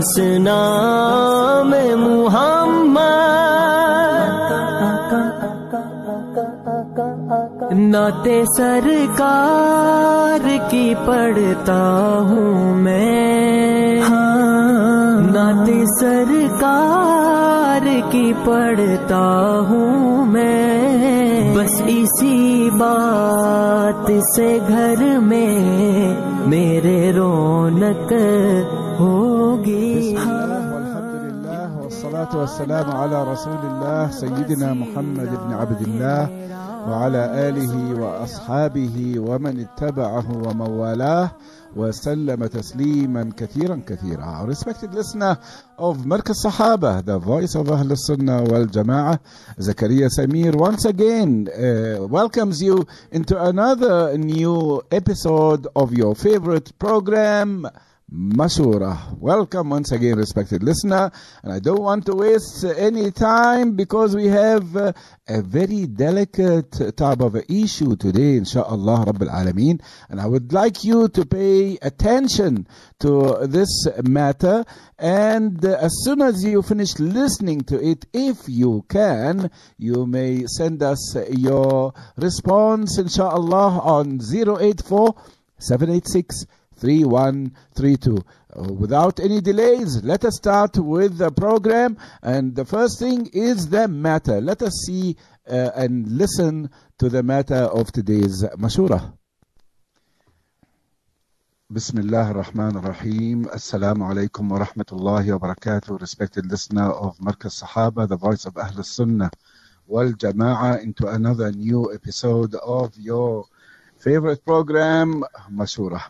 हंसना में नाते सरकार की पढ़ता हूँ मैं। हाँ नाते सरकार की पढ़ता हूँ मैं। बस इसी बात से घर में मेरे रौनक हो والصلاة والسلام على رسول الله سيدنا محمد بن عبد الله وعلى آله وأصحابه ومن اتبعه ومن والاه وسلم تسليما كثيرا كثيرا respected listener of Markaz Sahaba, the voice of Sunnah wal Jama'ah, Zakaria Samir once again uh, welcomes you into another new episode of your favorite program, Mashura. Welcome once again, respected listener. And I don't want to waste any time because we have uh, a very delicate type of issue today, inshallah Rabbil Alameen. And I would like you to pay attention to this matter. And uh, as soon as you finish listening to it, if you can, you may send us your response, inshallah, on 084 786 3132. Uh, without any delays, let us start with the program. And the first thing is the matter. Let us see uh, and listen to the matter of today's Mashura. Bismillah ar-Rahman ar-Rahim. Assalamu alaikum wa rahmatullahi wa barakatuh. Respected listener of Markaz Sahaba, the voice of Ahl sunnah wal Jama'ah into another new episode of your favorite program, Mashura.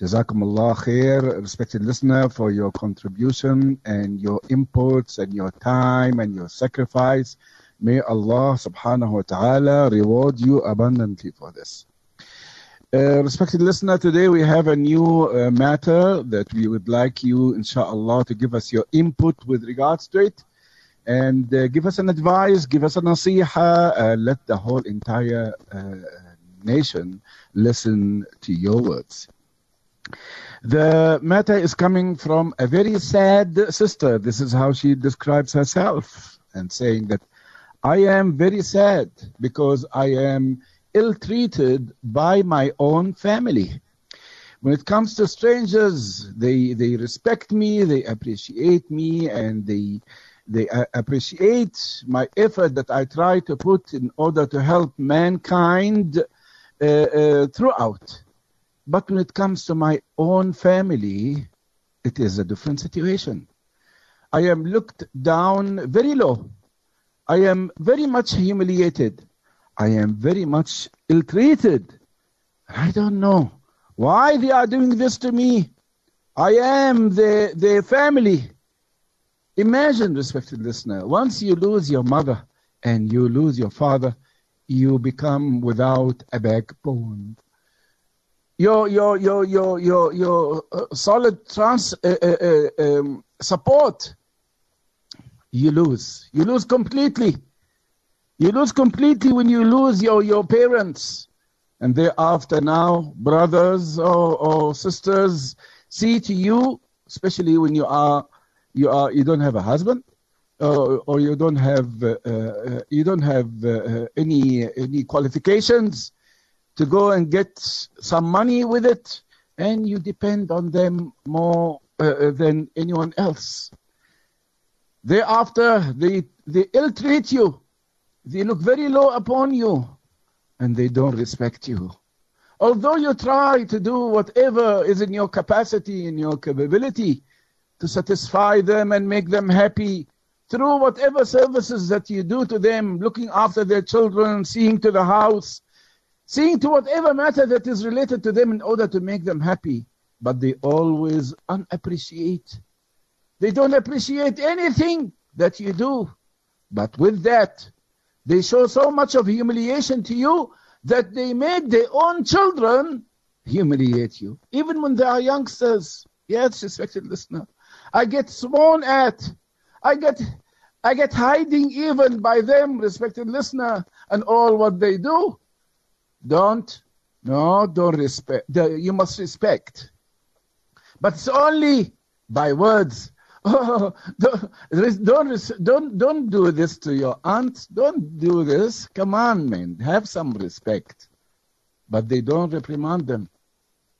Jazakum Allah khair, respected listener, for your contribution and your inputs and your time and your sacrifice. May Allah subhanahu wa ta'ala reward you abundantly for this. Uh, respected listener, today we have a new uh, matter that we would like you, inshallah, to give us your input with regards to it and uh, give us an advice, give us a nasiha, uh, let the whole entire uh, nation listen to your words. The matter is coming from a very sad sister. This is how she describes herself and saying that I am very sad because I am ill treated by my own family. When it comes to strangers, they, they respect me, they appreciate me, and they, they appreciate my effort that I try to put in order to help mankind uh, uh, throughout. But when it comes to my own family, it is a different situation. I am looked down very low. I am very much humiliated. I am very much ill treated. I don't know why they are doing this to me. I am their, their family. Imagine, respected listener, once you lose your mother and you lose your father, you become without a backbone your your your your your your uh, solid trans uh, uh, um, support you lose. You lose completely. You lose completely when you lose your your parents. And thereafter now brothers or, or sisters see to you especially when you are you are you don't have a husband or, or you don't have uh, uh, you don't have uh, any any qualifications to go and get some money with it, and you depend on them more uh, than anyone else. Thereafter, they, they ill treat you, they look very low upon you, and they don't respect you. Although you try to do whatever is in your capacity, in your capability, to satisfy them and make them happy through whatever services that you do to them, looking after their children, seeing to the house, seeing to whatever matter that is related to them in order to make them happy. But they always unappreciate. They don't appreciate anything that you do. But with that, they show so much of humiliation to you that they make their own children humiliate you. Even when they are youngsters. Yes, respected listener. I get sworn at. I get I get hiding even by them, respected listener, and all what they do. Don't, no, don't respect. You must respect. But it's only by words. Oh, don't, don't, don't, don't do this to your aunt. Don't do this. Commandment. Have some respect. But they don't reprimand them.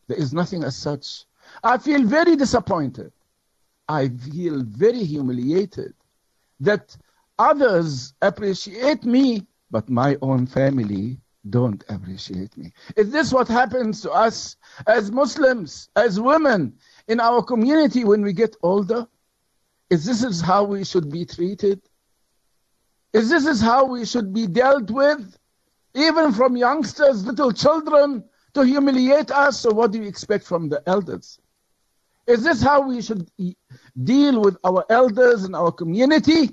There is nothing as such. I feel very disappointed. I feel very humiliated that others appreciate me, but my own family don't appreciate me. Is this what happens to us as Muslims, as women in our community when we get older? Is this is how we should be treated? Is this is how we should be dealt with? Even from youngsters, little children, to humiliate us? So what do you expect from the elders? Is this how we should deal with our elders in our community?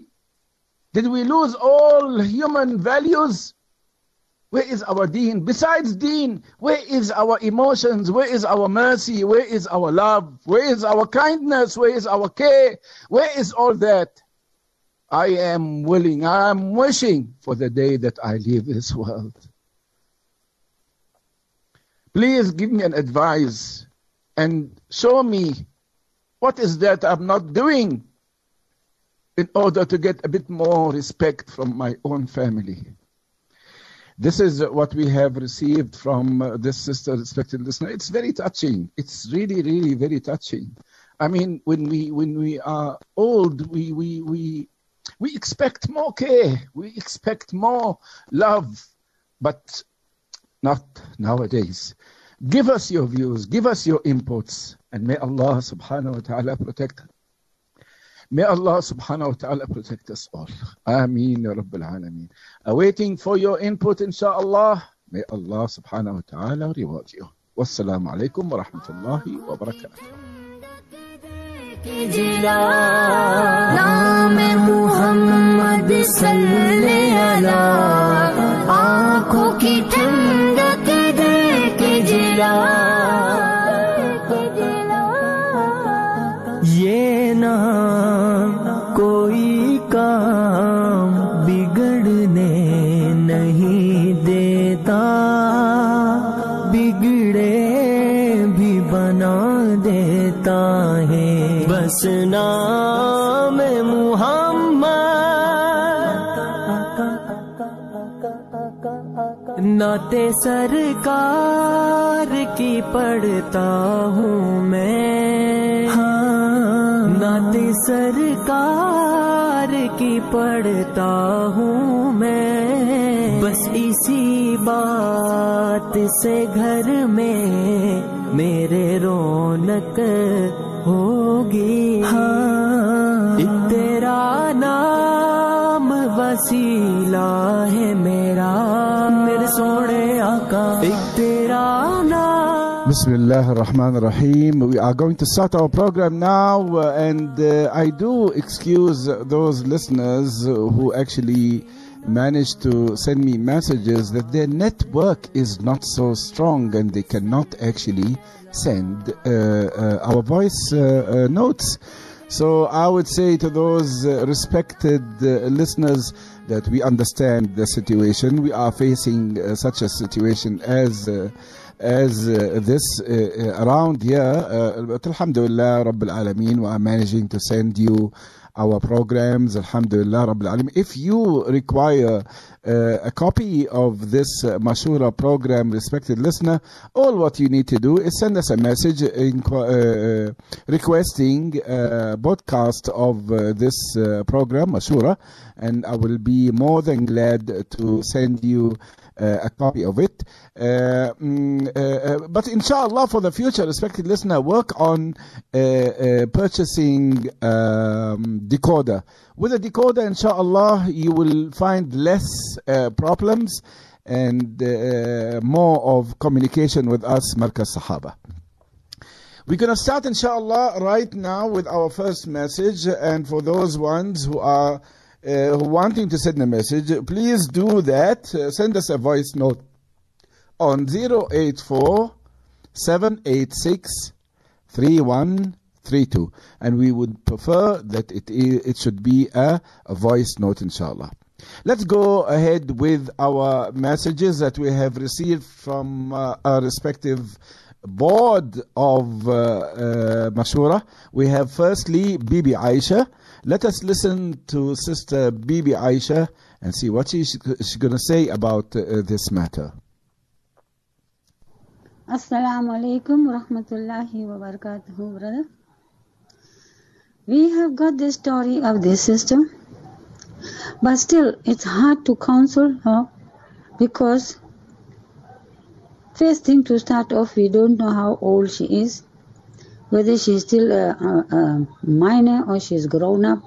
Did we lose all human values? Where is our deen? Besides deen, where is our emotions? Where is our mercy? Where is our love? Where is our kindness? Where is our care? Where is all that? I am willing, I am wishing for the day that I leave this world. Please give me an advice and show me what is that I'm not doing in order to get a bit more respect from my own family. This is what we have received from uh, this sister, respected listener. It's very touching. It's really, really very touching. I mean, when we when we are old, we we we we expect more care. We expect more love, but not nowadays. Give us your views. Give us your inputs, and may Allah Subhanahu wa Taala protect. May Allah subhanahu wa ta'ala protect us all. Ameen ya Rabbil Alameen. Awaiting for your input inshaAllah. May Allah subhanahu wa ta'ala reward you. Wassalamu alaikum wa rahmatullahi wa barakatuh. नाते सरकार की पढ़ता हूँ मैं। हाँ नाते सरकार की पढ़ता हूँ मैं। बस इसी बात से घर में मेरे रौनक होगी। हाँ तेरा नाम वसीला है मेरे। सोने आका एक तेरा नाम Bismillah ar-Rahman ar-Rahim. We are going to start our program now, uh, and uh, I do excuse those listeners who actually managed to send me messages that their network is not so strong and they cannot actually send uh, uh, our voice uh, uh, notes. So I would say to those uh, respected uh, listeners that we understand the situation. We are facing uh, such a situation as uh, as uh, this uh, uh, around here. Uh, but Alhamdulillah, Rabbil Alameen, we are managing to send you our programs. Alhamdulillah, Rabbil Alameen. If you require uh, a copy of this uh, Mashura program, respected listener, all what you need to do is send us a message in, uh, requesting a podcast of uh, this uh, program, Mashura, and I will be more than glad to send you uh, a copy of it. Uh, mm, uh, uh, but inshallah, for the future, respected listener, work on uh, uh, purchasing um, decoder. With a decoder, inshallah, you will find less uh, problems and uh, more of communication with us, Markaz Sahaba. We're going to start, inshallah, right now with our first message. And for those ones who are uh, wanting to send a message, please do that. Uh, send us a voice note on 084 786 3132. And we would prefer that it, it should be a, a voice note, inshallah. Let's go ahead with our messages that we have received from uh, our respective board of uh, uh, Mashura. We have firstly Bibi Aisha. Let us listen to Sister Bibi Aisha and see what she's, she's going to say about uh, this matter. Assalamu alaikum rahmatullahi wa barakatuhu, brother. We have got the story of this sister, but still it's hard to counsel her because first thing to start off, we don't know how old she is, whether she's still a, a, a minor or she's grown up,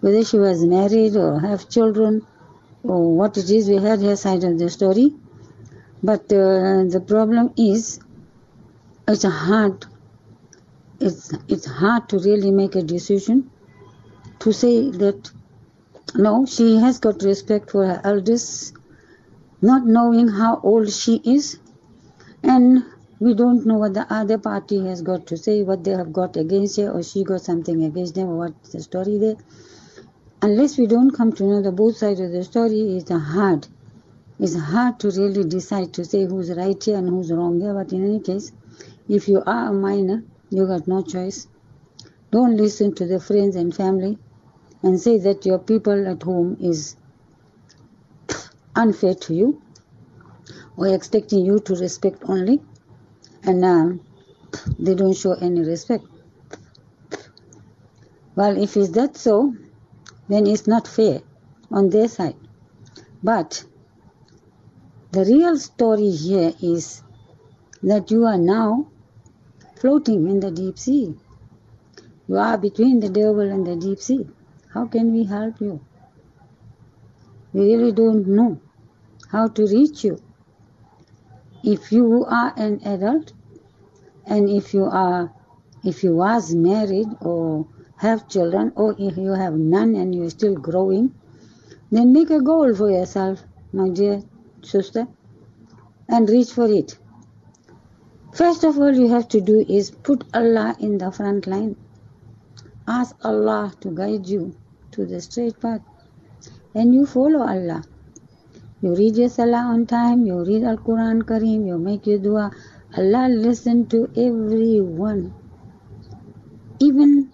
whether she was married or have children, or what it is. We heard her side of the story. But uh, the problem is, it's hard. It's it's hard to really make a decision to say that no, she has got respect for her elders, not knowing how old she is, and we don't know what the other party has got to say, what they have got against her, or she got something against them, or what's the story there. Unless we don't come to know the both sides of the story, it's hard it's hard to really decide to say who's right here and who's wrong here, but in any case, if you are a minor, you got no choice. Don't listen to the friends and family and say that your people at home is unfair to you or expecting you to respect only and uh, they don't show any respect. Well, if it's that so, then it's not fair on their side. But the real story here is that you are now floating in the deep sea. You are between the devil and the deep sea. How can we help you? We really don't know how to reach you. If you are an adult and if you are if you was married or have children or if you have none and you're still growing, then make a goal for yourself, my dear sister, and reach for it. First of all, you have to do is put Allah in the front line. Ask Allah to guide you to the straight path, and you follow Allah. You read your salah on time, you read Al Quran Kareem, you make your dua. Allah listen to everyone. Even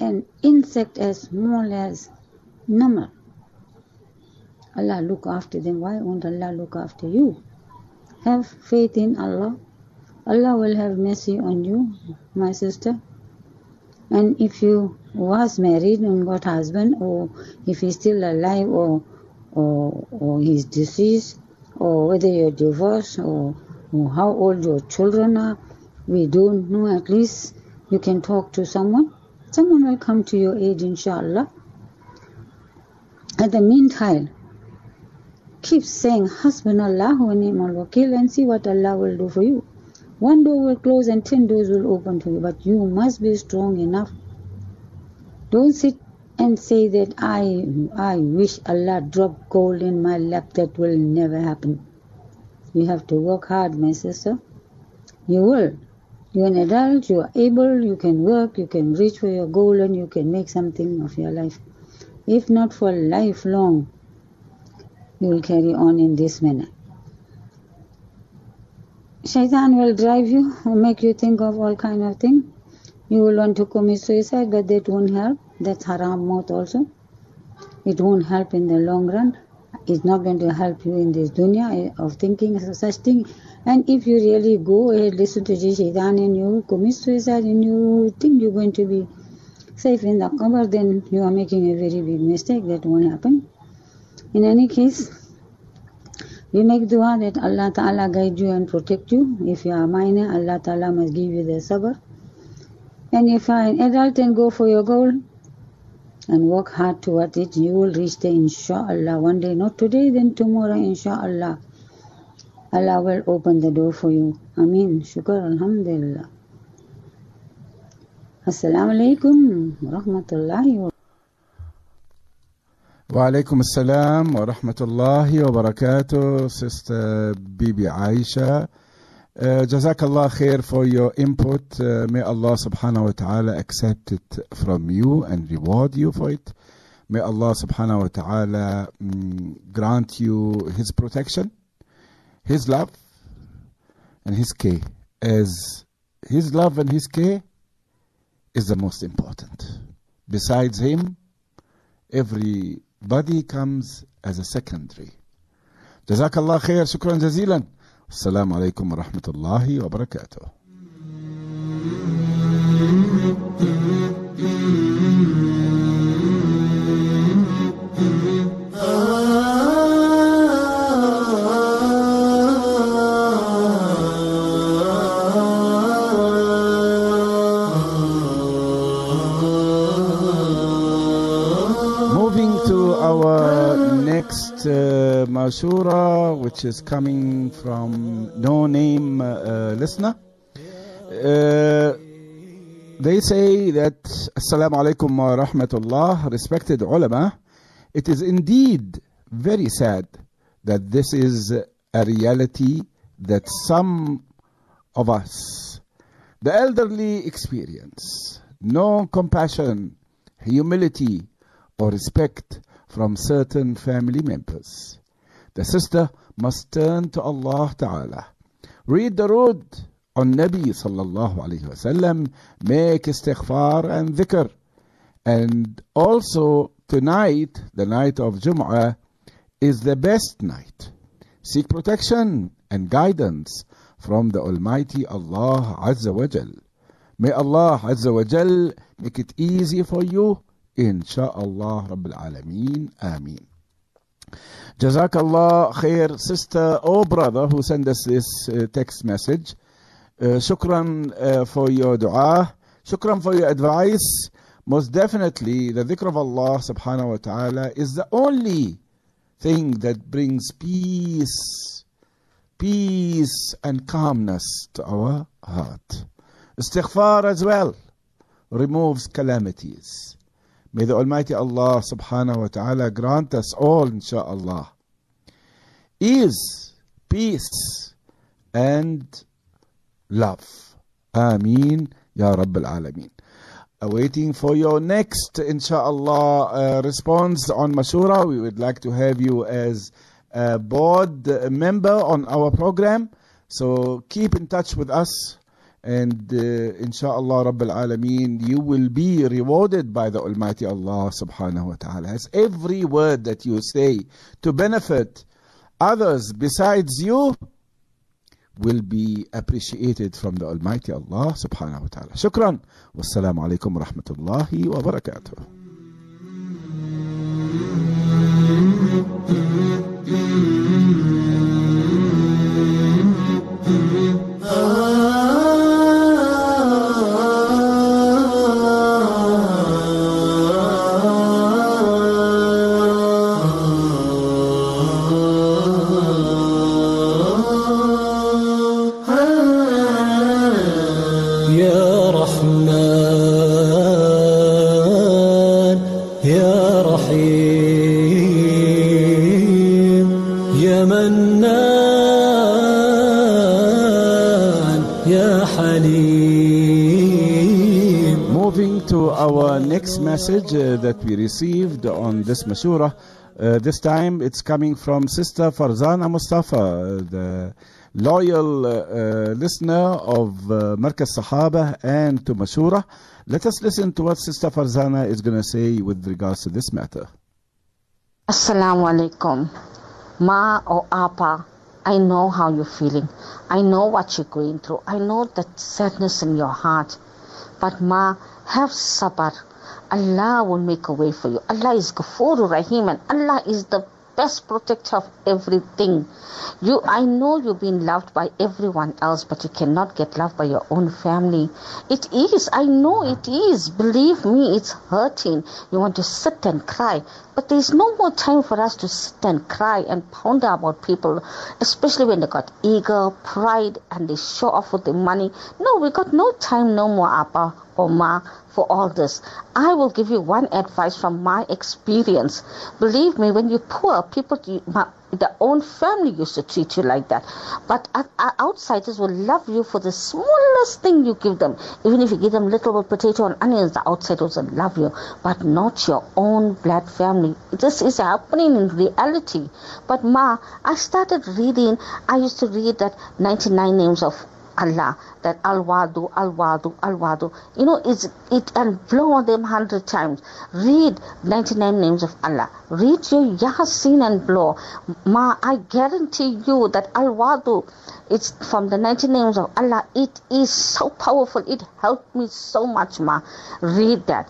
an insect as small as number. Allah look after them. Why won't Allah look after you? Have faith in Allah. Allah will have mercy on you, my sister. And if you was married and got husband, or if he's still alive, or or, or he's deceased, or whether you're divorced, or, or how old your children are, we don't know. At least you can talk to someone. Someone will come to your aid, inshallah. At the meantime, keep saying Hasbunallah wa ni'mal wakil and see what Allah will do for you. One door will close and ten doors will open to you, but you must be strong enough. Don't sit and say that I I wish Allah drop gold in my lap. That will never happen. You have to work hard, my sister. You will. You're an adult, you are able, you can work, you can reach for your goal and you can make something of your life. If not for lifelong, you will carry on in this manner. Shaitan will drive you, make you think of all kind of things. You will want to commit suicide, but that won't help. That's haram maut also. It won't help in the long run. It's not going to help you in this dunya eh, of thinking such thing. And if you really go ahead, listen to Shaitan and you commit suicide and you think you're going to be safe in the cover, then you are making a very big mistake. That won't happen. In any case, we make dua that Allah Ta'ala guide you and protect you. If you are minor, Allah Ta'ala must give you the sabr. And if you are an adult and go for your goal, and work hard toward it, you will reach there inshallah. One day, not today, then tomorrow, inshallah. Allah will open the door for you. Ameen. Shukr, Alhamdulillah. Assalamu alaikum wa rahmatullahi wa وعليكم السلام ورحمة الله وبركاته Sister Bibi Aisha uh, Jazakallah khair for your input. Uh, may Allah subhanahu wa ta'ala accept it from you and reward you for it. May Allah subhanahu wa ta'ala um, grant you His protection, His love, and His care. As His love and His care is the most important. Besides Him, everybody comes as a secondary. Jazakallah khair, shukran jazilan. السلام عليكم ورحمة الله وبركاته. Moving to our next uh, which is coming from no name uh, listener. Uh, they say that Assalamu alaikum wa rahmatullah, respected ulama. It is indeed very sad that this is a reality that some of us, the elderly, experience. No compassion, humility, or respect from certain family members. The sister must turn to Allah Ta'ala. Read durood on Nabi Sallallahu Alaihi Wasallam, make istighfar and dhikr. And also tonight, the night of Jum'ah, is the best night. Seek protection and guidance from the Almighty Allah Azza wa Jal. May Allah Azza wa Jal make it easy for you Insha'Allah Rabbil Alameen. Ameen. Jazakallah khair, sister or brother who sent us this uh, text message. Uh, shukran uh, for your dua. Shukran for your advice. Most definitely, the dhikr of Allah subhanahu wa ta'ala is the only thing that brings peace, peace and calmness to our heart. Istighfar as well removes calamities. May the Almighty Allah subhanahu wa ta'ala grant us all, insha'Allah, ease, peace, and love. Ameen, Ya Rabbil Alameen. Awaiting for your next, insha'Allah, uh, response on Mashura. We would like to have you as a board member on our program. So keep in touch with us and uh, inshallah Rabbil Alameen you will be rewarded by the Almighty Allah subhanahu wa ta'ala. As every word that you say to benefit others besides you will be appreciated from the Almighty Allah subhanahu wa ta'ala. Shukran. Wassalamu alaikum wa rahmatullahi wa barakatuh message uh, that we received on this Mashura. Uh, this time it's coming from Sister Farzana Mustafa, uh, the loyal listener of uh, Sahaba and to Mashura. Let us listen to what Sister Farzana is going to say with regards to this matter. Assalamu alaikum. Ma or Appa, I know how you're feeling. I know what you're going through. I know that sadness in your heart. But Ma, have sabr. Allah will make a way for you. Allah is Ghafurur Rahim and Allah is the best protector of everything. You, I know you've been loved by everyone else, but you cannot get loved by your own family. It is, I know it is. Believe me, it's hurting. You want to sit and cry, but there's no more time for us to sit and cry and ponder about people, especially when they got ego, pride, and they show off with the money. No, we got no time no more, Appa or Ma, for all this. I will give you one advice from my experience. Believe me, when you're poor, people, my, own family used to treat you like that. But outsiders will love you for the smallest thing you give them. Even if you give them little potato and onions, the outsiders will love you, but not your own blood family. This is happening in reality. But Ma, I started reading, I used to read that 99 names of Allah, that Al Wadu, Al Wadu, Al Wadu. You know, it's it and blow on them hundred times. Read 99 names of Allah. Read your Yasin and blow. Ma, I guarantee you that Al Wadu, it's from the 99 names of Allah. It is so powerful. It helped me so much, Ma. Read that.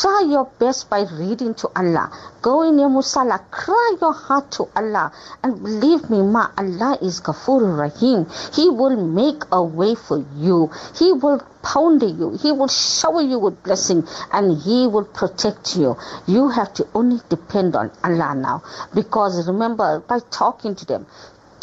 Try your best by reading to Allah. Go in your musalla, cry your heart to Allah. And believe me, Ma, Allah is Ghafur Rahim. He will make a way for you. He will pounder you. He will shower you with blessing and He will protect you. You have to only depend on Allah now. Because remember, by talking to them,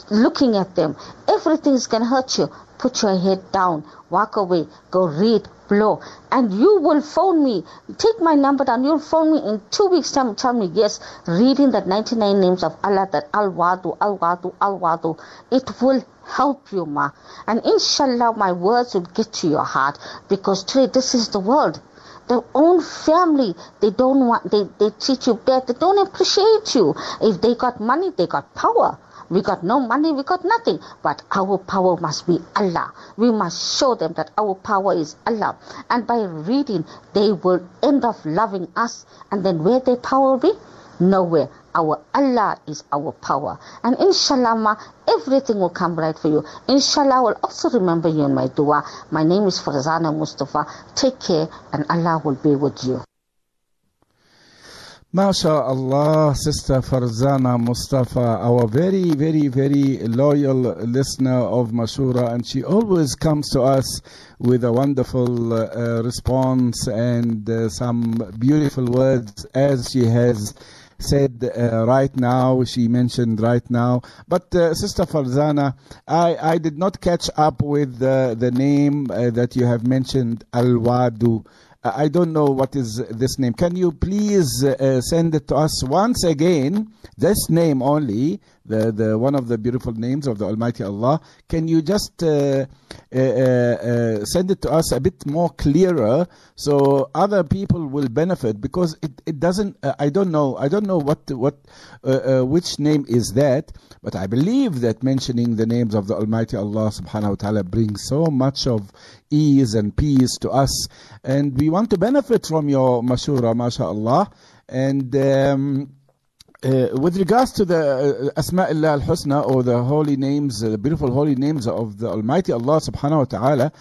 looking at them, everything is going to hurt you. Put your head down, walk away, go read, blow, and you will phone me. Take my number down. You'll phone me in two weeks' time. Tell me yes, reading that 99 names of Allah, that Al Wadu, Al Wadu, Al Wadu. It will help you, ma. And inshallah, my words will get to your heart because today this is the world. Their own family, they don't want, they, they treat you bad. They don't appreciate you. If they got money, they got power. We got no money, we got nothing. But our power must be Allah. We must show them that our power is Allah. And by reading, they will end up loving us. And then where their power will be? Nowhere. Our Allah is our power. And inshallah, everything will come right for you. Inshallah, I will also remember you in my dua. My name is Farzana Mustafa. Take care and Allah will be with you. MashaAllah, Sister Farzana Mustafa, our very, very, very loyal listener of Mashura, and she always comes to us with a wonderful uh, response and uh, some beautiful words as she has said uh, right now, she mentioned right now. But uh, Sister Farzana, I, I did not catch up with uh, the name uh, that you have mentioned, Al Wadu. I don't know what is this name. Can you please uh, send it to us once again? This name only, the, the one of the beautiful names of the Almighty Allah. Can you just uh, uh, uh, send it to us a bit more clearer so other people will benefit? Because it, it doesn't. Uh, I don't know. I don't know what what uh, which name is that. But I believe that mentioning the names of the Almighty Allah Subhanahu wa Taala brings so much of ease and peace to us, and we want to benefit from your mashura, mashallah. And um, uh, with regards to the uh, Asma'illah al-Husna or the holy names, uh, the beautiful holy names of the Almighty Allah subhanahu wa ta'ala,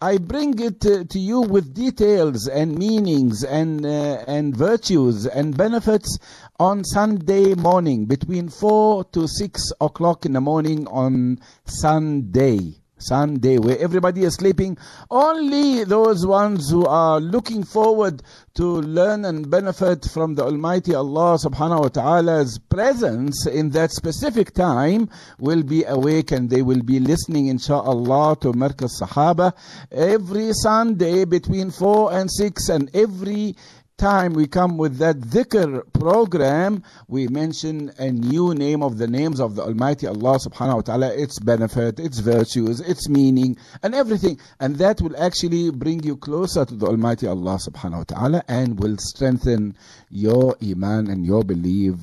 I bring it uh, to you with details and meanings and, uh, and virtues and benefits on Sunday morning between 4 to 6 o'clock in the morning on Sunday. Sunday, where everybody is sleeping. Only those ones who are looking forward to learn and benefit from the Almighty Allah subhanahu wa ta'ala's presence in that specific time will be awake and they will be listening insha'Allah to Markaz Sahaba every Sunday between 4 and 6 and every time we come with that dhikr program, we mention a new name of the names of the Almighty Allah subhanahu wa ta'ala, its benefit, its virtues, its meaning, and everything. And that will actually bring you closer to the Almighty Allah subhanahu wa ta'ala and will strengthen your iman and your belief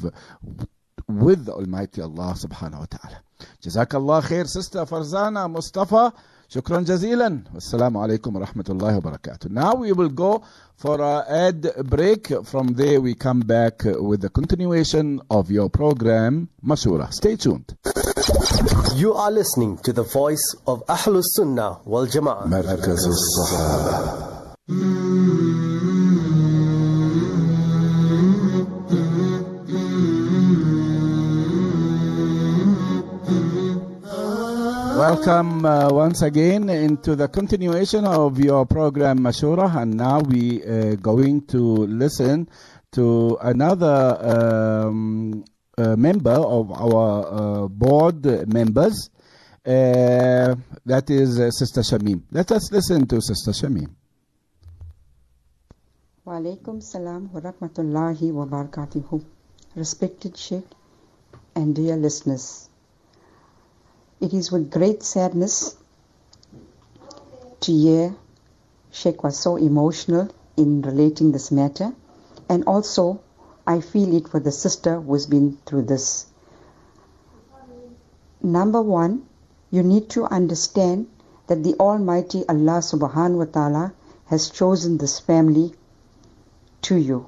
with the Almighty Allah subhanahu wa ta'ala. Jazakallah khair, sister Farzana Mustafa. Shukran jazilan. Wassalamu alaikum wa rahmatullahi. Now we will go for a ad break From there we come back with the continuation of your program Mashura. Stay tuned. You are listening to the voice of Ahlus Sunnah wal Jama'ah Welcome uh, once again into the continuation of your program Mashura, and now we are going to listen to another um, uh, member of our uh, board members. Uh, that is uh, Sister Shamim. Let us listen to Sister Shamim. Wa alaikum salam wa rahmatullahi wa barakatuhu. Respected Sheikh and dear listeners, it is with great sadness to hear Sheikh was so emotional in relating this matter, and also I feel it for the sister who's been through this. Number one, you need to understand that the Almighty Allah subhanahu wa ta'ala has chosen this family to you.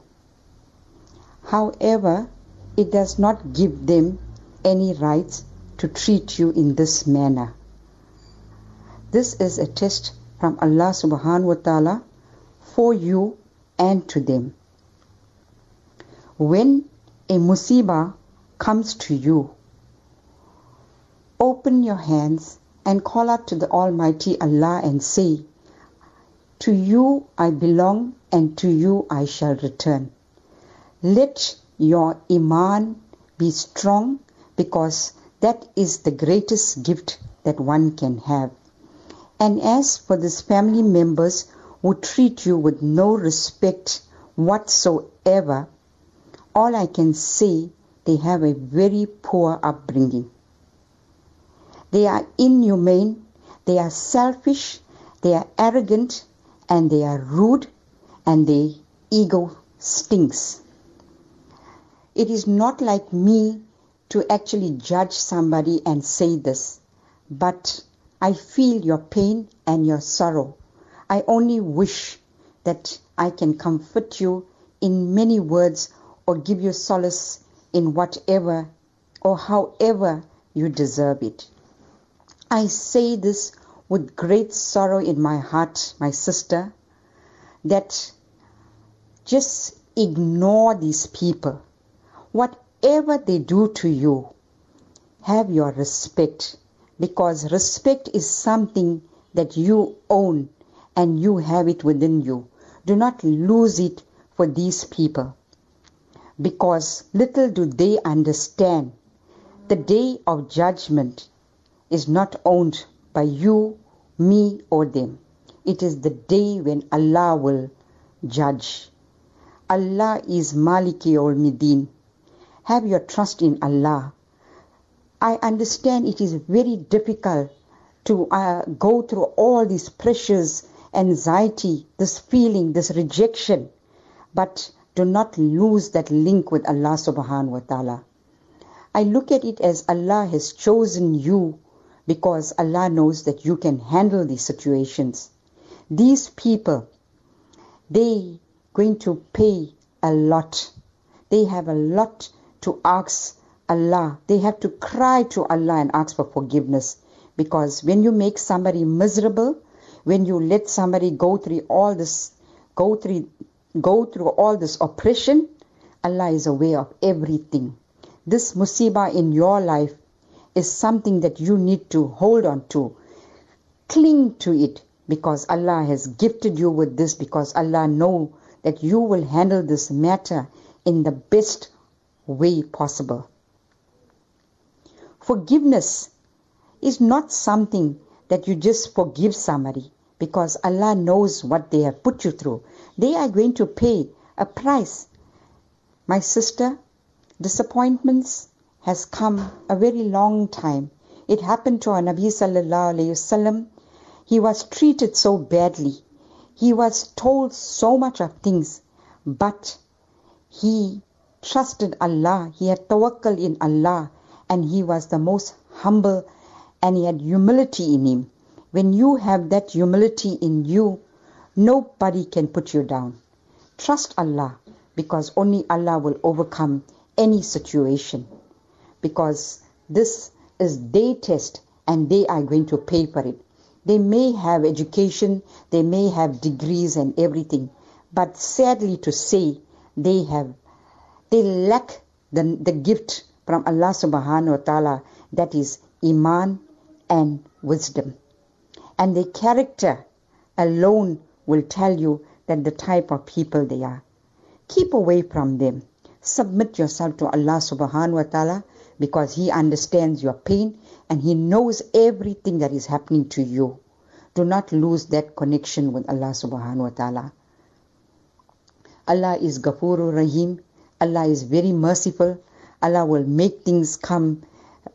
However, it does not give them any rights to treat you in this manner. This is a test from Allah subhanahu wa ta'ala for you and to them. When a musibah comes to you, open your hands and call out to the Almighty Allah and say, To you I belong and to you I shall return. Let your Iman be strong because that is the greatest gift that one can have. And as for these family members who treat you with no respect whatsoever, all I can say they have a very poor upbringing. They are inhumane, they are selfish, they are arrogant, and they are rude, and their ego stinks. It is not like me to actually judge somebody and say this, but I feel your pain and your sorrow. I only wish that I can comfort you in many words or give you solace in whatever or however you deserve it. I say this with great sorrow in my heart, my sister, that just ignore these people. Whatever they do to you, have your respect because respect is something that you own and you have it within you. Do not lose it for these people because little do they understand the day of judgment is not owned by you, me, or them. It is the day when Allah will judge. Allah is Maliki Midin. Have your trust in Allah. I understand it is very difficult to uh, go through all these pressures, anxiety, this feeling, this rejection, but do not lose that link with Allah subhanahu wa ta'ala. I look at it as Allah has chosen you because Allah knows that you can handle these situations. These people, they going to pay a lot. They have a lot to ask Allah. They have to cry to Allah and ask for forgiveness. Because when you make somebody miserable, when you let somebody go through all this, go through, go through all this oppression, Allah is aware of everything. This musibah in your life is something that you need to hold on to. Cling to it because Allah has gifted you with this because Allah know that you will handle this matter in the best way possible. Forgiveness is not something that you just forgive somebody because Allah knows what they have put you through. They are going to pay a price. My sister, disappointments has come a very long time. It happened to our Nabi sallallahu alayhi wasallam. He was treated so badly. He was told so much of things, but he trusted Allah. He had tawakkul in Allah and he was the most humble and he had humility in him. When you have that humility in you, nobody can put you down. Trust Allah because only Allah will overcome any situation. Because this is their test and they are going to pay for it. They may have education, they may have degrees and everything, but sadly to say, they have they lack the, the gift from Allah subhanahu wa ta'ala that is Iman and wisdom. And their character alone will tell you that the type of people they are. Keep away from them. Submit yourself to Allah subhanahu wa ta'ala because He understands your pain and He knows everything that is happening to you. Do not lose that connection with Allah subhanahu wa ta'ala. Allah is Ghafurur Rahim. Allah is very merciful. Allah will make things come,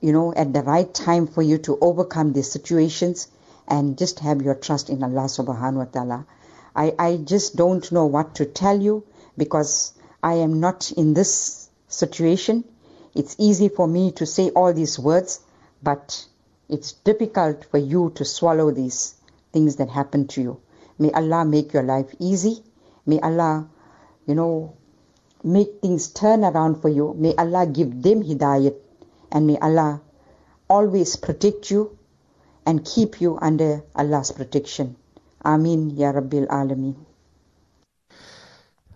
you know, at the right time for you to overcome these situations and just have your trust in Allah subhanahu wa ta'ala. I, I just don't know what to tell you because I am not in this situation. It's easy for me to say all these words, but it's difficult for you to swallow these things that happen to you. May Allah make your life easy. May Allah, you know, make things turn around for you. May Allah give them hidayat. And may Allah always protect you and keep you under Allah's protection. Ameen Ya Rabbil Alameen.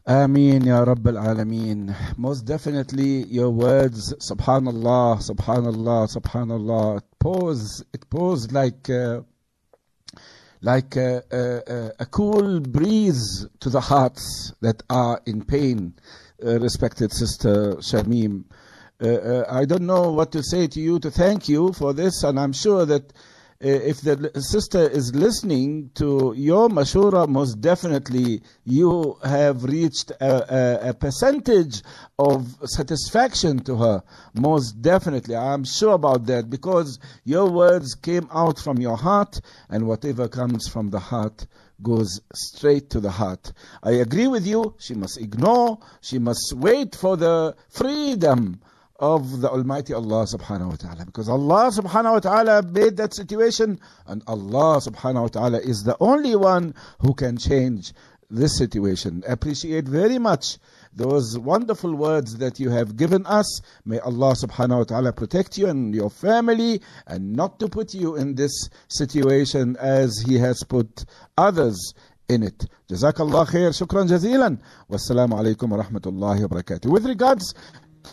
Ameen Ya Rabbil Alameen. Most definitely your words, Subhanallah, Subhanallah, Subhanallah, it pours, it pours like, uh, like a, cool breeze to the hearts that are in pain, respected Sister Shamim. Uh, uh, I don't know what to say to you to thank you for this, and I'm sure that uh, Uh, if the sister is listening to your mashura, most definitely you have reached a, a, a, percentage of satisfaction to her. Most definitely. I'm sure about that because your words came out from your heart and whatever comes from the heart goes straight to the heart. I agree with you. She must ignore. She must wait for the freedom of the Almighty Allah subhanahu wa ta'ala. Because Allah subhanahu wa ta'ala made that situation and Allah subhanahu wa ta'ala is the only one who can change this situation. Appreciate very much those wonderful words that you have given us. May Allah subhanahu wa ta'ala protect you and your family and not to put you in this situation as He has put others in it. Jazakallah khair. Shukran jazilan. Wassalamu alaikum wa rahmatullahi wa barakatuh. With regards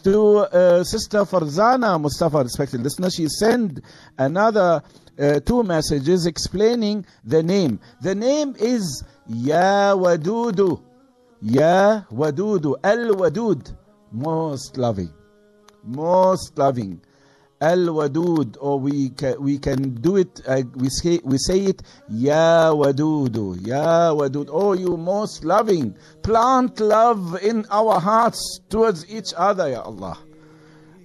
to uh, Sister Farzana Mustafa, respected listener, she sent another uh, two messages explaining the name. The name is Ya Wadudu. Ya Wadudu. Al Wadud. Most loving. Most loving. Al Wadud, or we can, we can do it, uh, we, say, we say it, Ya Wadudu, Ya Wadud. Oh, you most loving. Plant love in our hearts towards each other, Ya Allah.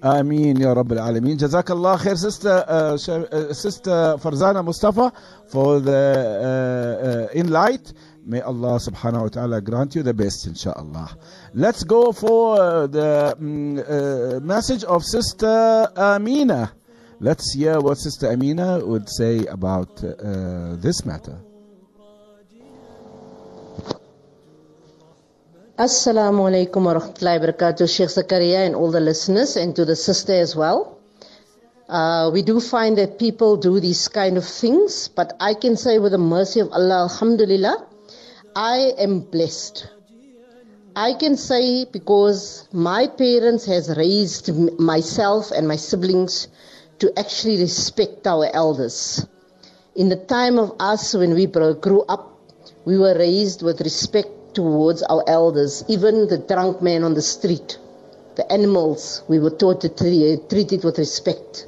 Ameen, Ya Rabbil Alameen. Jazakallah khair, Sister, uh, uh, Sister Farzana Mustafa, for the uh, inlight. May Allah subhanahu wa ta'ala grant you the best, inshallah. Let's go for uh, the um, uh, message of Sister Amina. Let's hear what Sister Amina would say about uh, this matter. Assalamu alaikum wa rahmatullahi wa barakatuh, Sheikh Zakaria and all the listeners, and to the sister as well. Uh, we do find that people do these kind of things, but I can say with the mercy of Allah, Alhamdulillah, I am blessed. I can say because my parents has raised myself and my siblings to actually respect our elders. In the time of us when we grew up, we were raised with respect towards our elders, even the drunk man on the street, the animals, we were taught to treat it with respect.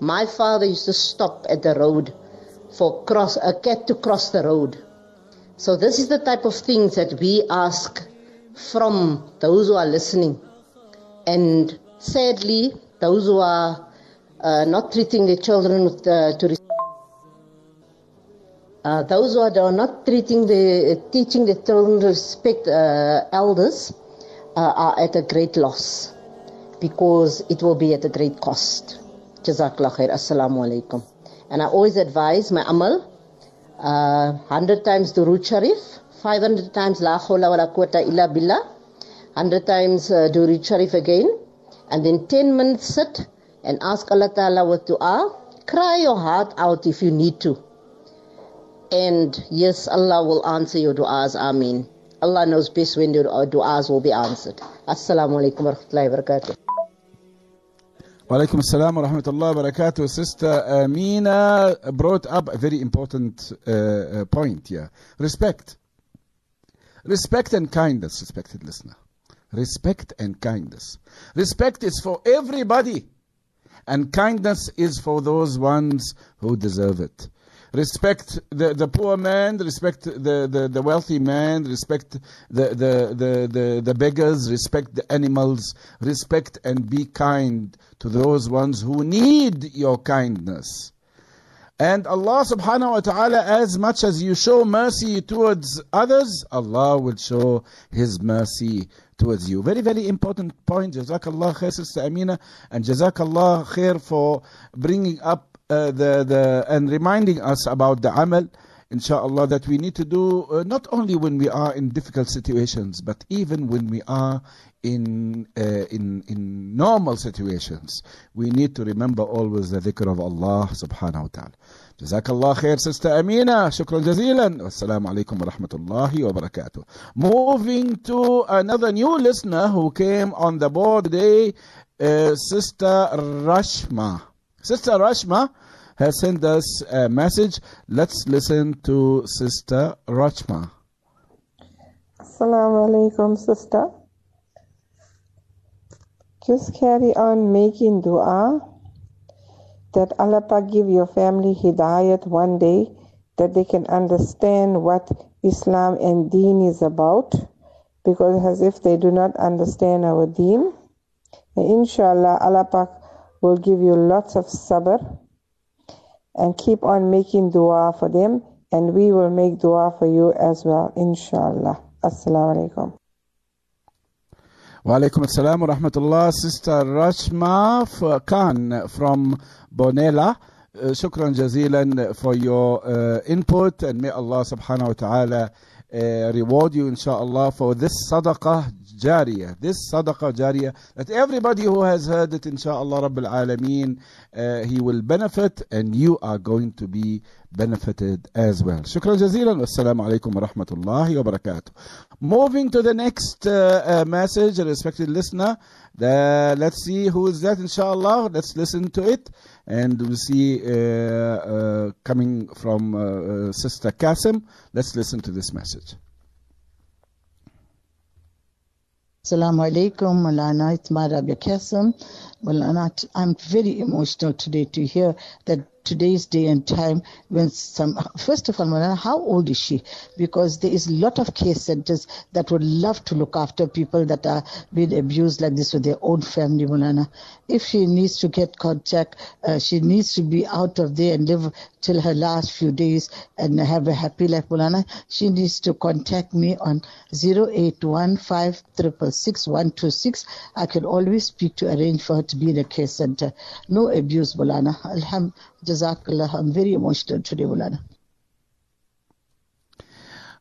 My father used to stop at the road for cross, a cat to cross the road. So this is the type of things that we ask from those who are listening. And sadly, those who are uh, not treating their children with, uh, to uh, those who are not treating the teaching their children to respect uh, elders uh, are at a great loss because it will be at a great cost. Jazakallah khair. Assalamu alaikum. And I always advise my amal, uh, 100 times Durood Sharif, 500 times La wa la Quwwata illa Billah, 100 times uh, Durood Sharif again, and then 10 minutes sit and ask Allah Ta'ala with dua. Cry your heart out if you need to. And yes, Allah will answer your du'as. Ameen. Allah knows best when your du'as will be answered. Assalamu alaikum wa rahmatullahi wa barakatuh. Walaikum assalam wa rahmatullahi wa barakatuh. Sister Amina brought up a very important uh, uh, point here. Respect. Respect and kindness, respected listener. Respect and kindness. Respect is for everybody, and kindness is for those ones who deserve it. Respect the, the poor man, respect the, the, the wealthy man, respect the, the, the, the, the beggars, respect the animals, respect and be kind to those ones who need your kindness. And Allah subhanahu wa ta'ala, as much as you show mercy towards others, Allah will show His mercy towards you. Very, very important point. Jazakallah khair, Sister Amina, and Jazakallah khair for bringing up uh, the, the, and reminding us about the amal, inshallah, that we need to do uh, not only when we are in difficult situations, but even when we are in, uh, in, in normal situations. We need to remember always the dhikr of Allah subhanahu wa ta'ala. Jazakallah khair, Sister Amina. Jazilan. Wassalamu alaikum wa rahmatullahi wa barakatuh. Moving to another new listener who came on the board today, uh, Sister Rashma. Sister Rashma has sent us a message. Let's listen to Sister Rashma. Assalamu alaikum, sister. Just carry on making dua that Allah give your family hidayat one day that they can understand what Islam and deen is about because as if they do not understand our deen and inshallah Allah will give you lots of sabr and keep on making dua for them and we will make dua for you as well inshallah assalamu alaikum Walaikum assalam wa rahmatullah. Sister Rashma Khan from Bonela. Uh, shukran jazilan for your uh, input and may Allah subhanahu wa ta'ala uh, reward you inshallah for this sadaqah jariyah this sadaqah jariyah that everybody who has heard it inshallah rabbil alameen uh, he will benefit and you are going to be benefited as well. Jazilan. Wassalamu alaikum wa rahmatullahi wa barakatuh. Moving to the next uh, uh, message respected listener the, let's see who is that inshallah. Let's listen to it and we'll see uh, uh, coming from uh, Sister Kasim. Let's listen to this message. Assalamu alaikum. It's Rabia Kasim. Well, I'm very emotional today to hear that today's day and time when some first of all Malana, how old is she because there is a lot of care centers that would love to look after people that are being abused like this with their own family Malana. If she needs to get contact uh, she needs to be out of there and live till her last few days and have a happy life Malana. she needs to contact me on 0815666126 I can always speak to arrange for her to be in a care center no abuse Mulana Alhamdulillah. I'm very emotional today, Mulana.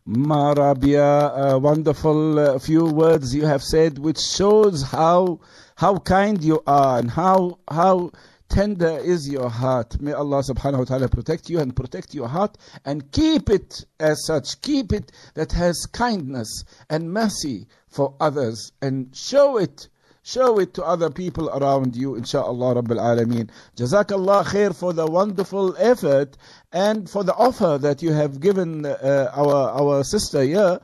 Uh, wonderful uh, few words you have said, which shows how how kind you are and how how tender is your heart. May Allah subhanahu wa ta'ala protect you and protect your heart and keep it as such. Keep it that has kindness and mercy for others and show it Show it to other people around you, inshallah Rabbil Alameen. Jazakallah khair for the wonderful effort and for the offer that you have given uh, our, our sister here.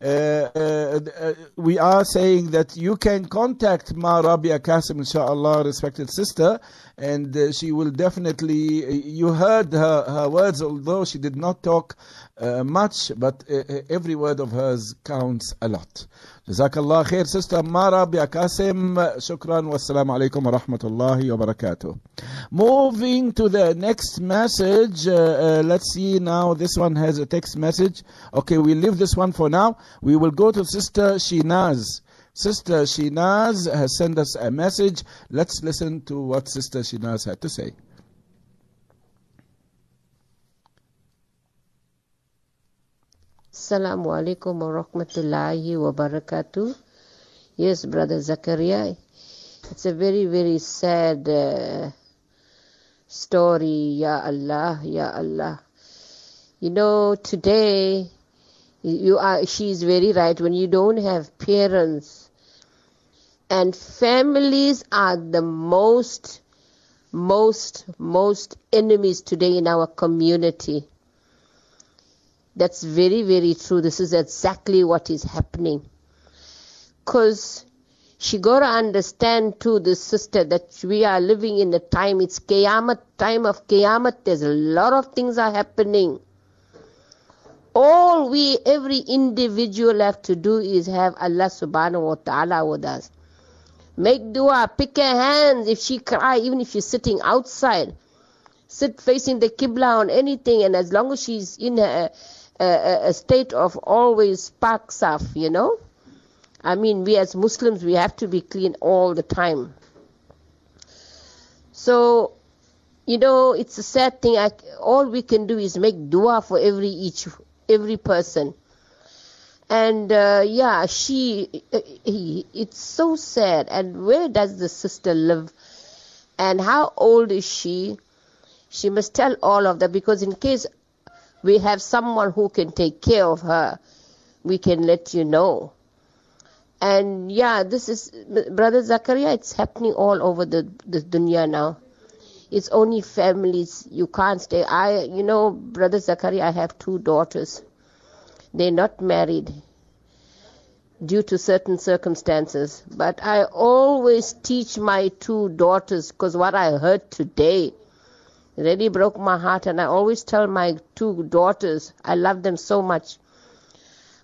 Uh, uh, uh, we are saying that you can contact Ma Rabia Qasim, inshallah, respected sister, and uh, she will definitely. You heard her, her words, although she did not talk uh, much, but uh, every word of hers counts a lot. Jazakallah khair, Sister Ma Rabia Kasim. Shukran. Wassalamu alaikum wa rahmatullahi wa barakatuh. Moving to the next message. Uh, uh, let's see now. This one has a text message. Okay, we leave this one for now. We will go to Sister Shinaz. Sister Shinaz has sent us a message. Let's listen to what Sister Shinaz had to say. Assalamu alaikum wa rahmatullahi wa barakatuh. Yes, Brother Zakaria, it's a very, very sad uh, story. Ya Allah, Ya Allah. You know, today, you are, she is very right. When you don't have parents And families are the most, most, most enemies today in our community. That's very, very true. This is exactly what is happening. Because she got to understand too, this sister, that we are living in a time, it's Qiyamah, time of Qiyamah. There's a lot of things are happening. All we, every individual have to do is have Allah subhanahu wa ta'ala with us. Make dua, pick her hands. If she cry, even if she's sitting outside, sit facing the Qibla on anything, and as long as she's in a, a, a state of always pak saf, you know. I mean, we as Muslims, we have to be clean all the time. So, you know, it's a sad thing. I, all we can do is make dua for every each every person. And uh, yeah, she, he, it's so sad. And where does the sister live? And how old is she? She must tell all of that because in case we have someone who can take care of her, we can let you know. And yeah, this is, Brother Zakaria, it's happening all over the, the dunya now. It's only families. You can't stay. I, you know, Brother Zakaria, I have two daughters. They're not married due to certain circumstances. But I always teach my two daughters because what I heard today really broke my heart. And I always tell my two daughters, I love them so much.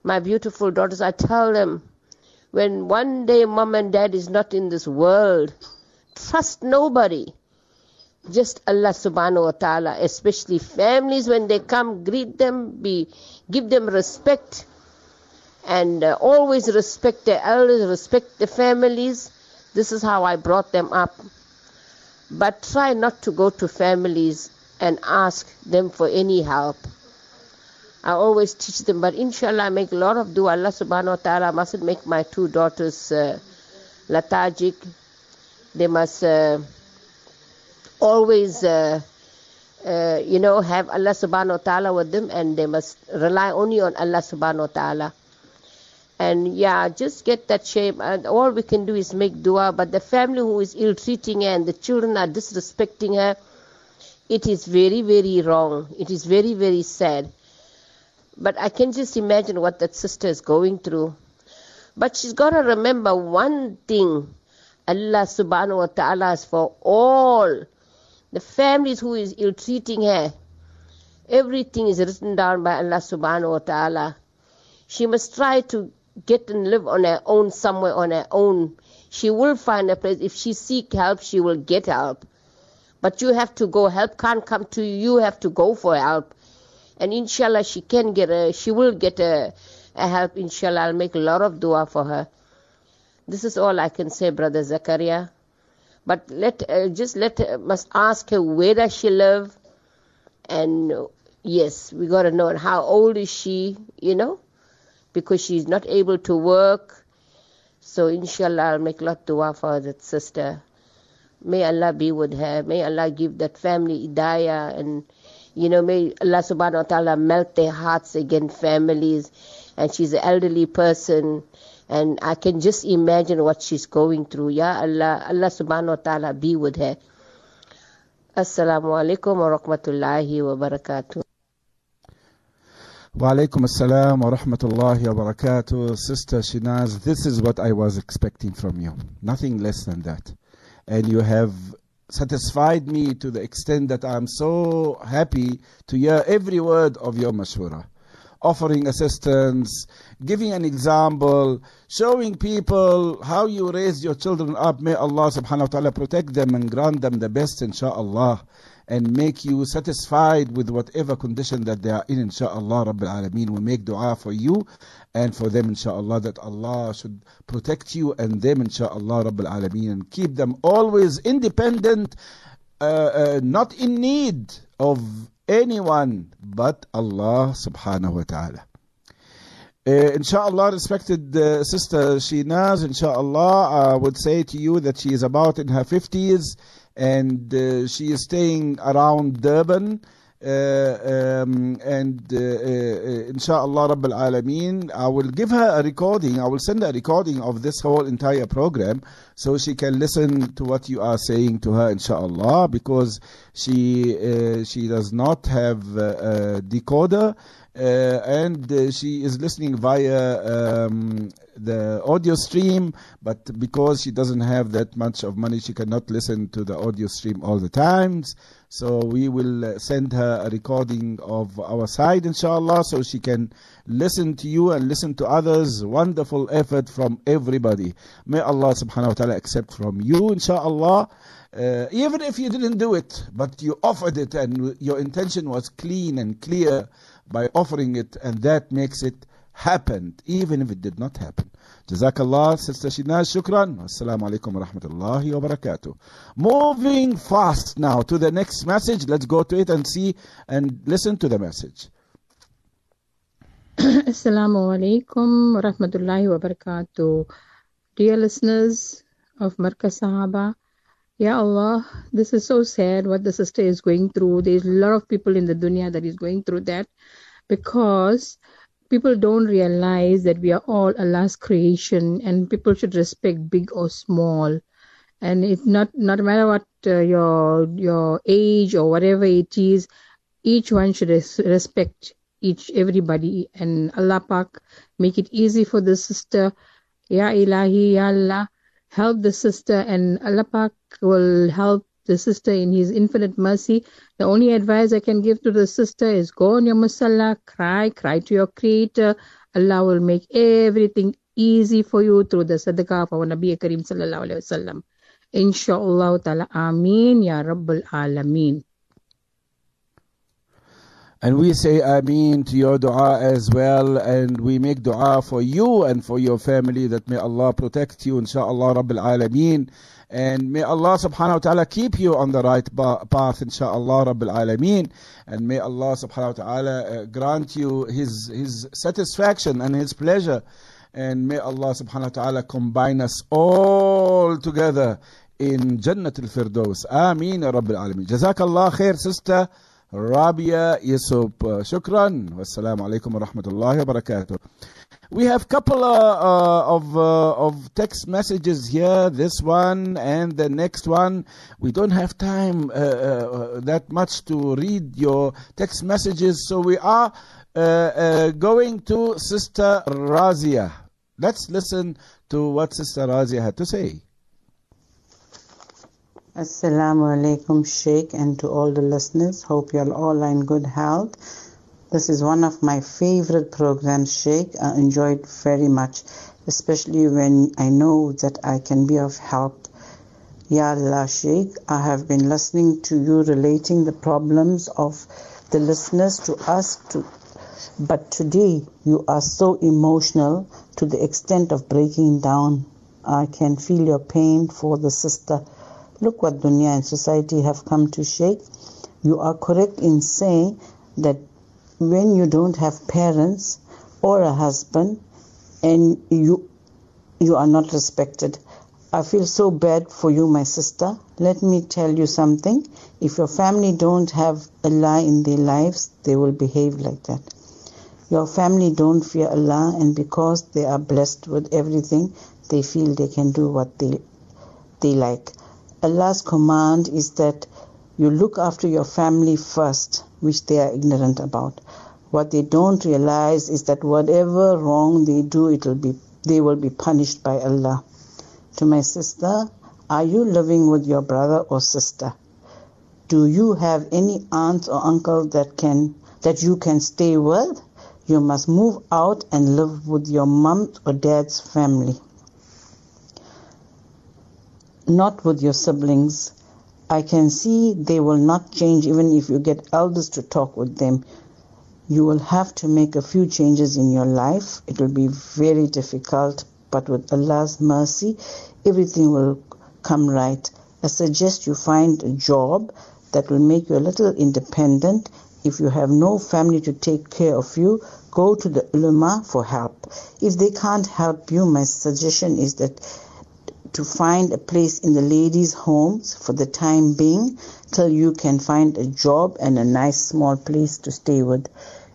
My beautiful daughters, I tell them, when one day mom and dad is not in this world, trust nobody. Just Allah subhanahu wa ta'ala, especially families when they come, greet them, be, give them respect, and uh, always respect their elders, respect the families. This is how I brought them up. But try not to go to families and ask them for any help. I always teach them, but inshallah I make a lot of dua. Allah subhanahu wa ta'ala mustn't make my two daughters uh, lethargic. They must uh, always, uh, uh, you know, have Allah subhanahu wa ta'ala with them and they must rely only on Allah subhanahu wa ta'ala. And yeah, just get that shame. And all we can do is make dua. But the family who is ill treating her and the children are disrespecting her, it is very, very wrong. It is very, very sad. But I can just imagine what that sister is going through. But she's got to remember one thing Allah subhanahu wa ta'ala is for all. The families who is ill treating her, everything is written down by Allah subhanahu wa ta'ala. She must try to get and live on her own somewhere on her own. She will find a place. If she seek help, she will get help. But you have to go. Help can't come to you. You have to go for help. And inshallah, she can get a, she will get a, a help. Inshallah, I'll make a lot of dua for her. This is all I can say, Brother Zakaria. But let, uh, just let, uh, must ask her where does she live? And uh, yes, we gotta know how old is she, you know? Because she's not able to work. So inshallah I'll make lot dua for that sister. May Allah be with her. May Allah give that family idayah and you know, may Allah subhanahu wa ta'ala melt their hearts against families. And she's an elderly person and I can just imagine what she's going through. Ya Allah, Allah subhanahu wa ta'ala be with her. Assalamu alaikum wa rahmatullahi wa barakatuh. Wa alaikum assalam wa rahmatullahi wa barakatuh. Sister Shinaz, this is what I was expecting from you. Nothing less than that. And you have satisfied me to the extent that I'm so happy to hear every word of your mashwara. Offering assistance, giving an example, showing people how you raise your children up. May Allah subhanahu wa ta'ala protect them and grant them the best, inshaAllah and make you satisfied with whatever condition that they are in, inshaAllah Rabbil Alameen. We make dua for you and for them, inshaAllah, that Allah should protect you and them, inshaAllah Rabbil Alameen, and keep them always independent, uh, uh, not in need of anyone but Allah subhanahu wa ta'ala. Uh, inshallah, respected uh, sister Shinaz, inshallah, I would say to you that she is about in her 50s and uh, she is staying around Durban. um, and uh, uh, inshallah Rabbil Alameen, I will give her a recording. I will send a recording of this whole entire program so she can listen to what you are saying to her, inshallah, because she uh, she does not have a decoder. Uh, and uh, she is listening via um, the audio stream, but because she doesn't have that much of money, she cannot listen to the audio stream all the times. So we will uh, send her a recording of our side, inshallah, so she can listen to you and listen to others. Wonderful effort from everybody. May Allah subhanahu wa ta'ala accept from you, inshallah. Uh, even if you didn't do it, but you offered it and your intention was clean and clear by offering it, and that makes it happen, even if it did not happen. Jazakallah, Sister Shinaz, shukran. Assalamu alaikum wa rahmatullahi wa barakatuh. Moving fast now to the next message. Let's go to it and see and listen to the message. Assalamu alaikum wa rahmatullahi wa barakatuh. Dear listeners of Markaz Sahaba, Ya Allah, this is so sad what the sister is going through. There's a lot of people in the dunya that is going through that because people don't realize that we are all Allah's creation and people should respect big or small. And it's not not matter what uh, your your age or whatever it is, each one should res- respect each everybody and Allah Pak make it easy for the sister. Ya Ilahi, Ya Allah, help the sister and Allah Pak will help the sister in his infinite mercy. The only advice I can give to the sister is go on your musalla, cry, cry to your creator. Allah will make everything easy for you through the sadaqah of our Nabi Kareem sallallahu alayhi wasallam. Inshallah ta'ala. Ameen ya Rabbul Alameen. And we say Ameen to your dua as well. And we make dua for you and for your family that may Allah protect you, inshaAllah Rabbil Alameen. And may Allah subhanahu wa ta'ala keep you on the right path, inshaAllah Rabbil Alameen. And may Allah subhanahu wa ta'ala uh, grant you His, His satisfaction and His pleasure. And may Allah subhanahu wa ta'ala combine us all together in Jannat al-Firdaus. Ameen Rabbil Alameen. Jazakallah khair, sister. Rabia Yusuf. Uh, shukran. Wassalamu alaikum wa rahmatullahi wa barakatuh. We have couple uh, uh, of uh, of text messages here. This one and the next one. We don't have time uh, uh, that much to read your text messages, so we are going to Sister Razia. Let's listen to what Sister Razia had to say. Assalamu alaikum, Sheikh, and to all the listeners. Hope you're all in good health. This is one of my favorite programs, Sheikh. I enjoy it very much, especially when I know that I can be of help. Ya Allah, Sheikh, I have been listening to you relating the problems of the listeners to us, to, but today you are so emotional to the extent of breaking down. I can feel your pain for the sister. Look what dunya and society have come to, Sheikh. You are correct in saying that when you don't have parents or a husband and you you are not respected. I feel so bad for you, my sister. Let me tell you something. If your family don't have Allah in their lives, they will behave like that. Your family don't fear Allah, and because they are blessed with everything, they feel they can do what they they like. Allah's command is that you look after your family first, which they are ignorant about. What they don't realize is that whatever wrong they do, it will be they will be punished by Allah. To my sister, are you living with your brother or sister? Do you have any aunt or uncle that can that you can stay with? You must move out and live with your mum or dad's family. Not with your siblings. I can see they will not change even if you get elders to talk with them. You will have to make a few changes in your life. It will be very difficult, but with Allah's mercy, everything will come right. I suggest you find a job that will make you a little independent. If you have no family to take care of you, go to the ulama for help. If they can't help you, my suggestion is that to find a place in the ladies' homes for the time being till you can find a job and a nice small place to stay with.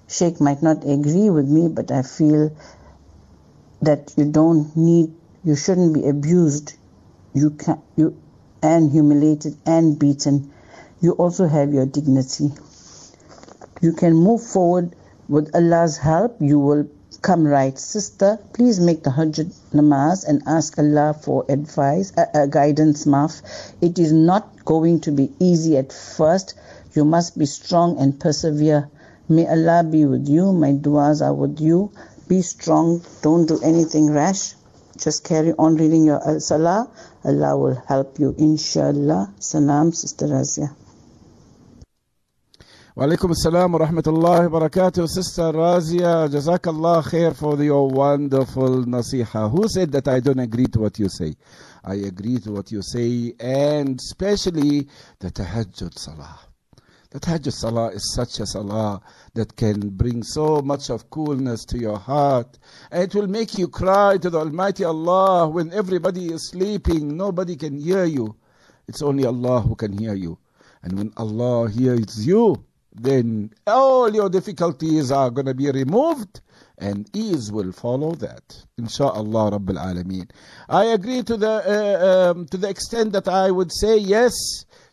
Sheikh might not agree with me, but I feel that you don't need, you shouldn't be abused, you can, you, and humiliated and beaten. You also have your dignity. You can move forward with Allah's help. You will come right. Sister, please make tahajjud namaz and ask Allah for advice, uh, uh, guidance, maf. It is not going to be easy at first. You must be strong and persevere. May Allah be with you. My du'as are with you. Be strong. Don't do anything rash. Just carry on reading your uh, salah. Allah will help you, inshallah. Salam, Sister Razia. Walaikum assalam wa rahmatullahi wa barakatuh. Sister Razia, Jazakallah khair for your wonderful nasiha. Who said that I don't agree to what you say? I agree to what you say, and especially the tahajjud salah. The tahajjud salah is such a salah that can bring so much of coolness to your heart. And it will make you cry to the Almighty Allah when everybody is sleeping. Nobody can hear you. It's only Allah who can hear you. And when Allah hears you, then all your difficulties are going to be removed and ease will follow that. Insha'Allah Rabbil Alameen. I agree to the, uh, um, to the extent that I would say yes,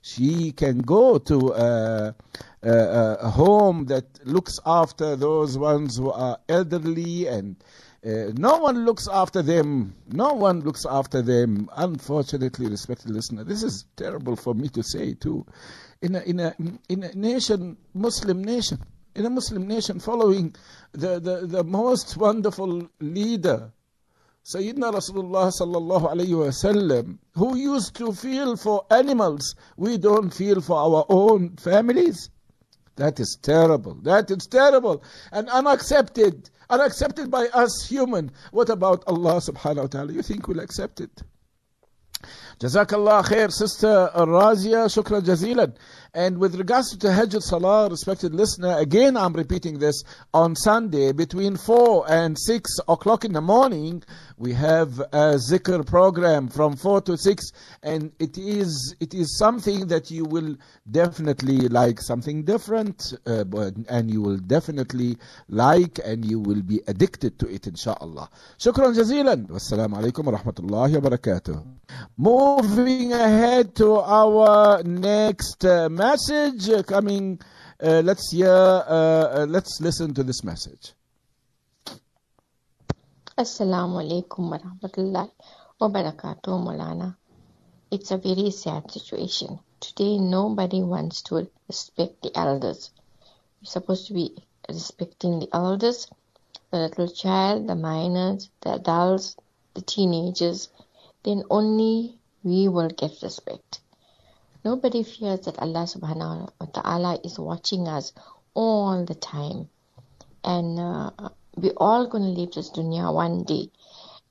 she can go to a, a, a home that looks after those ones who are elderly and uh, no one looks after them. No one looks after them. Unfortunately, respected listener, this is terrible for me to say too. In a, in a, in a nation, Muslim nation, in a Muslim nation following the, the, the most wonderful leader, Sayyidina Rasulullah sallallahu alayhi wasallam, who used to feel for animals, we don't feel for our own families. That is terrible. That is terrible and unaccepted. Unaccepted by us human. What about Allah subhanahu wa ta'ala? You think we'll accept it? Jazakallah khair, Sister Razia, shukran jazilan. And with regards to Tahajjud Salah, respected listener, again I'm repeating this, on Sunday between 4 and 6 o'clock in the morning, we have a zikr program from 4 to 6 and it is it is something that you will definitely like, something different uh, and you will definitely like and you will be addicted to it inshallah. Shukran jazilan. Wassalamu alaikum wa rahmatullahi. Moving ahead to our next uh, message uh, coming, uh, let's hear, uh, let's listen to this message. Assalamu alaikum wa rahmatullahi Molana. It's a very sad situation. Today, nobody wants to respect the elders. You're supposed to be respecting the elders, the little child, the minors, the adults, the teenagers. Then only we will get respect. Nobody fears that Allah subhanahu wa ta'ala is watching us all the time. And uh, we're all going to leave this dunya one day.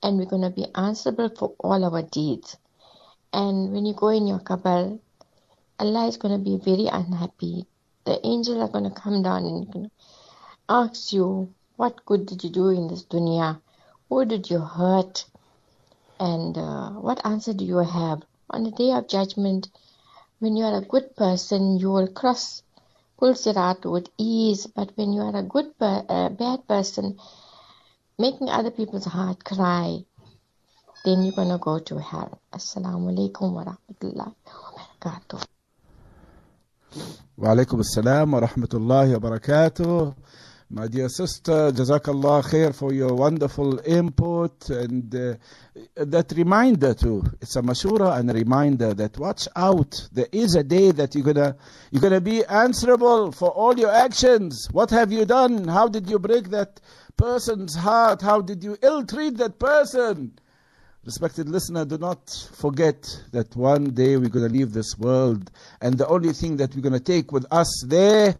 And we're going to be answerable for all our deeds. And when you go in your qabr, Allah is going to be very unhappy. The angels are going to come down and ask you, what good did you do in this dunya? Who did you hurt? And uh, what answer do you have? On the day of judgment, when you are a good person, you will cross Pul with ease. But when you are a good, per- uh, bad person, making other people's heart cry, then you're going to go to hell. Assalamu alaikum wa rahmatullahi wa barakatuh. Wa alaikum assalam wa rahmatullahi wa barakatuh. My dear sister, Jazakallah khair for your wonderful input and uh, that reminder too. It's a mashura and a reminder that watch out. There is a day that you're gonna you're gonna be answerable for all your actions. What have you done? How did you break that person's heart? How did you ill treat that person? Respected listener, do not forget that one day we're going to leave this world, and the only thing that we're going to take with us there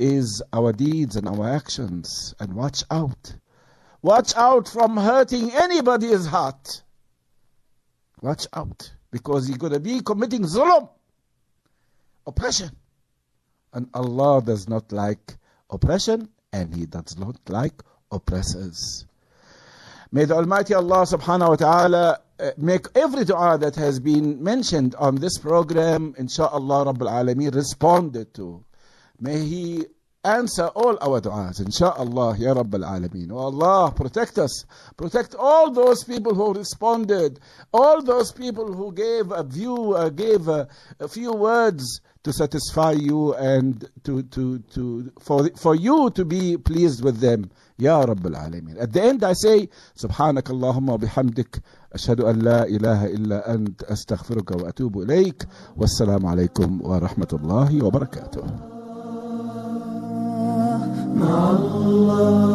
is our deeds and our actions. And watch out. Watch out from hurting anybody's heart. Watch out. Because you're going to be committing zulm, oppression. And Allah does not like oppression, and He does not like oppressors. May the Almighty Allah subhanahu wa ta'ala uh, make every dua that has been mentioned on this program, inshallah Rabbil Alameen, responded to. May He answer all our du'as, inshallah, Ya Rabbil Alameen. Oh Allah, protect us. Protect all those people who responded, all those people who gave a view, uh, gave a, a few words to satisfy you and to, to, to, for, for you to be pleased with them. Ya Rabbil Alameen. At the end I say, سبحانك اللهم وبحمدك أشهد أن لا إله إلا أنت أستغفرك وأتوب إليك والسلام عليكم ورحمة الله وبركاته مع الله